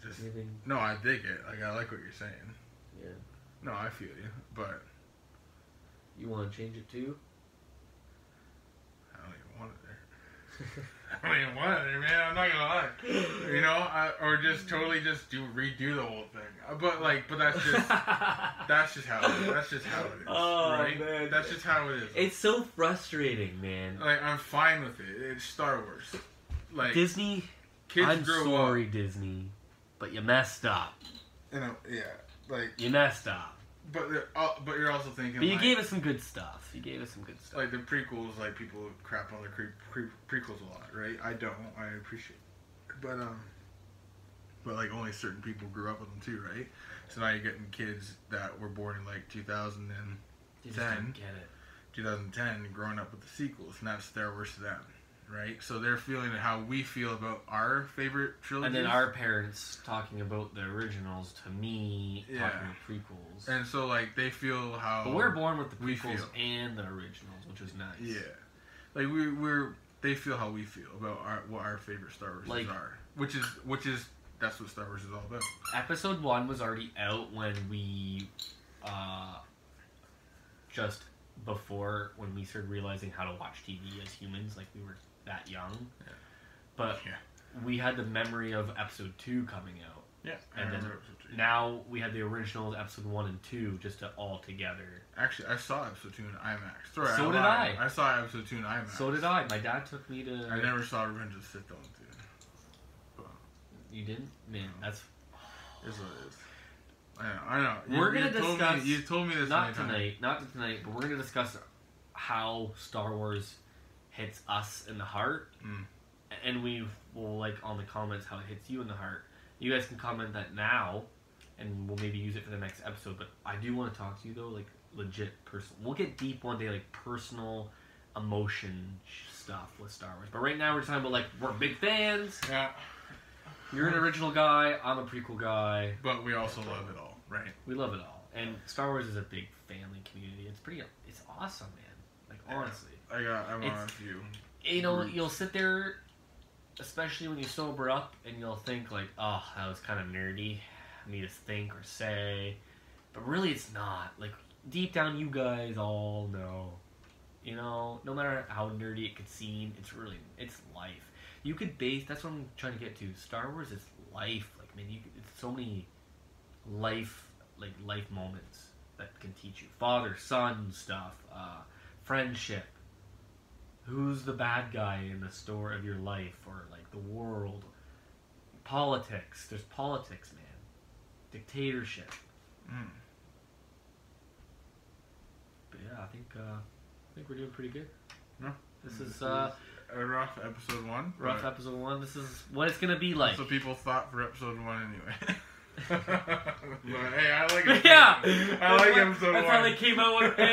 Just Anything? no, I dig it. Like I like what you're saying. Yeah. No, I feel you, but You want to change it too? I don't even want it there. I want it man. I'm not gonna lie. You know, I, or just totally just do redo the whole thing. Uh, But like, but that's just that's just how it is. That's just how it is. Oh, right? man. That's just how it is. it's so frustrating, man. like I'm fine with it. It's Star Wars. Like Disney, kids I'm grow sorry, up. Disney, but you messed up. You know, yeah. Like, You messed up. But they're but you're also thinking. But you like, gave us some good stuff. You gave us some good stuff. like the prequels. Like people crap on the cre- pre- prequels a lot, right? I don't. I appreciate. It. But um. But like only certain people grew up with them too, right? So now you're getting kids that were born in like 2000 and You just Then- don't get it. 2010 growing up with the sequels, and that's Star Wars to them, right? So they're feeling how we feel about our favorite trilogy. And then our parents talking about the originals to me, Yeah. talking about prequels. and so like they feel how but we're born with the prequels and the originals, which is nice. Yeah, like we we're they feel how we feel about our what our favorite Star Wars Like- are, which is which is that's what Star Wars is all about. Episode one was already out when we, uh, just before when we started realizing how to watch TV as humans, like we were that young. Yeah. But Yeah. we had the memory of episode two coming out. Yeah, And then Now we had the original episode one and two just to all together. actually, I saw episode two in IMAX. Sorry, So did lied. I. I saw episode two in IMAX. So did I. My dad took me to. I never saw Revenge of the Sith though. Too. You didn't, man. That's Is what it is. I know. I know. You, We're gonna you told discuss- Me, you told me this not times. tonight. Not tonight. But we're gonna discuss how Star Wars hits us in the heart, Mm. and we will like on the comments how it hits you in the heart. You guys can comment that now, and we'll maybe use it for the next episode. But I do want to talk to you though, like legit personal. We'll get deep one day, like personal emotion stuff with Star Wars. But right now we're talking about like we're big fans. Yeah, You're an original guy. I'm a prequel guy. but we also love it all, right? We love it all, and Star Wars is a big family community. It's pretty, it's awesome, man. Like honestly, I got. I'm on a few. you know, Groups. you'll sit there, especially when you sober up, and you'll think like, "Oh, that was kind of nerdy, I need to think or say," but really, it's not. Like deep down, you guys all know. You know, no matter how nerdy it could seem, it's really it's life. You could base. That's what I'm trying to get to. Star Wars is life. Like man, you it's so many life like life moments that can teach you father son stuff, uh, friendship. Who's the bad guy in the story of your life or like the world? Politics. There's politics, man. Dictatorship. Mm. But yeah, I think uh, I think we're doing pretty good. No. This is uh, a rough episode one. rough episode one. This is what it's gonna be like. So people thought for episode one anyway. but hey, I like it. yeah, I like what- episode That's one. how they came out with.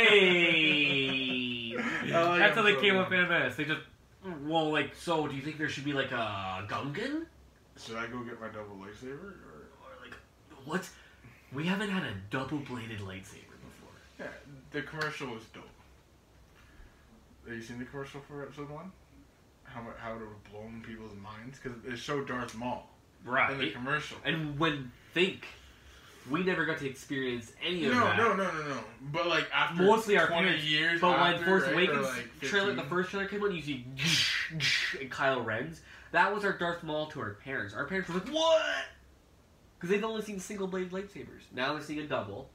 Hey, like that's how they came one. up with Menace. They just well, like, so. Do you think there should be like a Gungan Should I go get my double lightsaber? Or... or like what? We haven't had a double bladed lightsaber before. Yeah, the commercial was dope. Have you seen the commercial for episode one? How how it would blown people's minds because it showed Darth Maul in the commercial. And when think, we never got to experience any of No, that. no, no, no, no. But like after Mostly our 20 parents. years, But when Force right, Awakens like, trailer, the first trailer came out, you see and Kylo Ren's. That was our Darth Maul to our parents. Our parents were like, "What?" Because they'd only seen single blade lightsabers. Now they're seeing a double.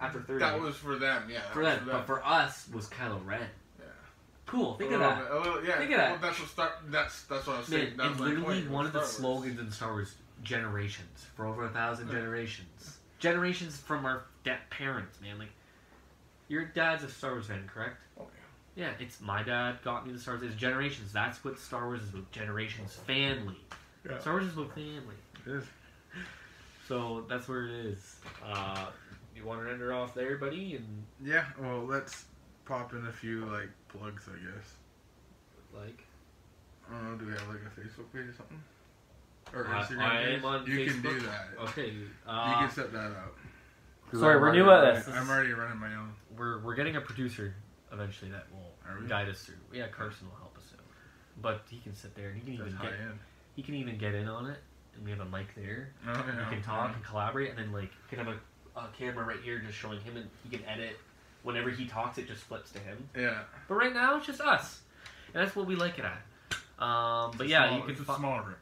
After thirty, that was for them, yeah. for was them. But for us, was Kylo Ren. Cool. Think of that. bit- little- yeah. Think of that. Well, that's what Star. That's that's what I was Man, saying. That it's was my literally point one of the slogans in Star Wars: generations for over a thousand Yeah. generations. Generations from our da- parents, man. Like, your dad's a Star Wars fan, correct? Oh, yeah. Yeah, it's my dad got me the Star Wars. It's generations. That's what Star Wars is about. Generations, family. Yeah. Star Wars is about family. It is. So that's where it is. Uh, you want to end her off there, buddy, and Yeah. Well, let's pop in a few like plugs, I guess. like. I don't know. Do we have like a Facebook page or something? Or I- Instagram I page? am on you can do that. Okay. you Uh, can set that up. 'Cause Sorry, I'm we're already new at running- this. This I'm already running my own. we're we're getting a producer eventually that will guide us through. Yeah, Carson will help us out, but he can sit there and he can That's even get end. he can even get in on it, and we have a mic there. Oh, yeah. We can talk and collaborate, and then like we can have a, a camera right here just showing him, and he can edit. Whenever he talks, it just flips to him. Yeah. But right now, it's just us, and that's what we like it at. Um, but yeah, small, you can. It's a fi- small room.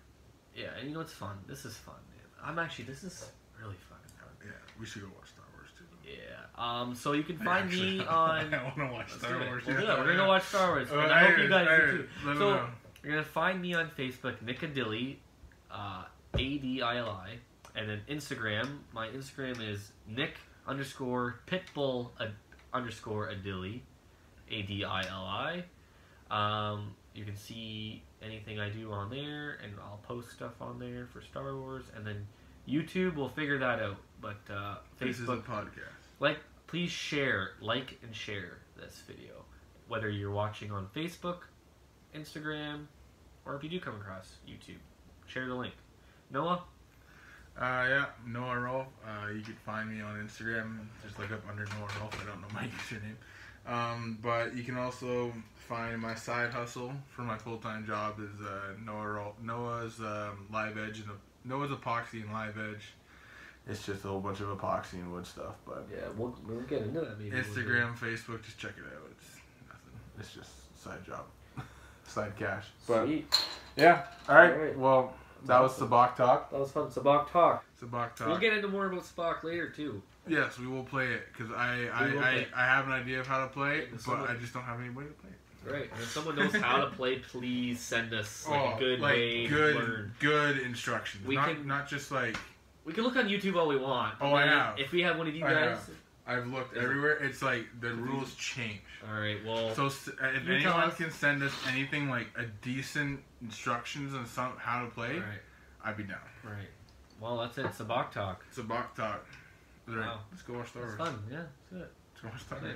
yeah, and you know it's fun. This is fun, man. I'm actually this is really fucking fun. Yeah. We should go watch Star Wars too. Yeah. Um. So you can find Actually, me on. I want to watch Star. Wars. We'll yeah, We're gonna go watch Star Wars, Oh, and I hope you guys do too. Let So- You're gonna find me on Facebook, Nickadilly, uh, A D I L I, and then Instagram. My Instagram is Nick underscore Pitbull uh, underscore Adilly, A D I L I. Um, you can see anything I do on there, and I'll post stuff on there for Star Wars, and then YouTube. We'll figure that out. But uh, This is a Facebook, podcast. like, please share, like, and share this video, whether you're watching on Facebook, Instagram, or if you do come across YouTube, share the link. Noah, Uh, yeah, Noah Rolf. Uh, you can find me on Instagram. Just look up under Noah Rolf. I don't know my username. Um, but you can also find my side hustle for my full time job is uh, Noah Rolf. Noah's um, live edge and Noah's epoxy and live edge. It's just a whole bunch of epoxy and wood stuff, but yeah, we'll, we'll get into that. Maybe Instagram, Facebook, just check it out. It's nothing. it's just side job, side cash. But Sweet. yeah, all right. All right. Well, that was. Sabacc talk. That was fun. Sabacc talk. A talk. We'll get into more about Sabacc later too. yes, we will play it because I I, I. I have an idea of how to play it, but someone- I just don't have anybody to play it. Right. And if someone knows how to play, please send us like a oh, good Oh, like way good, to learn. good instructions. We not, can- not just like We can look on YouTube all we want. Oh, I have. If we have one of you guys, I've looked Is it- everywhere. It's like the rules change. all right. Well, So if anyone us. can send us anything like a decent instructions on some how to play, all right, I'd be down. all right. Well, that's it. Sabacc talk. It's Sabacc talk. All right, Wow. let's go watch Star It's Wars. fun. Yeah, that's it. Let's go watch Star Wars.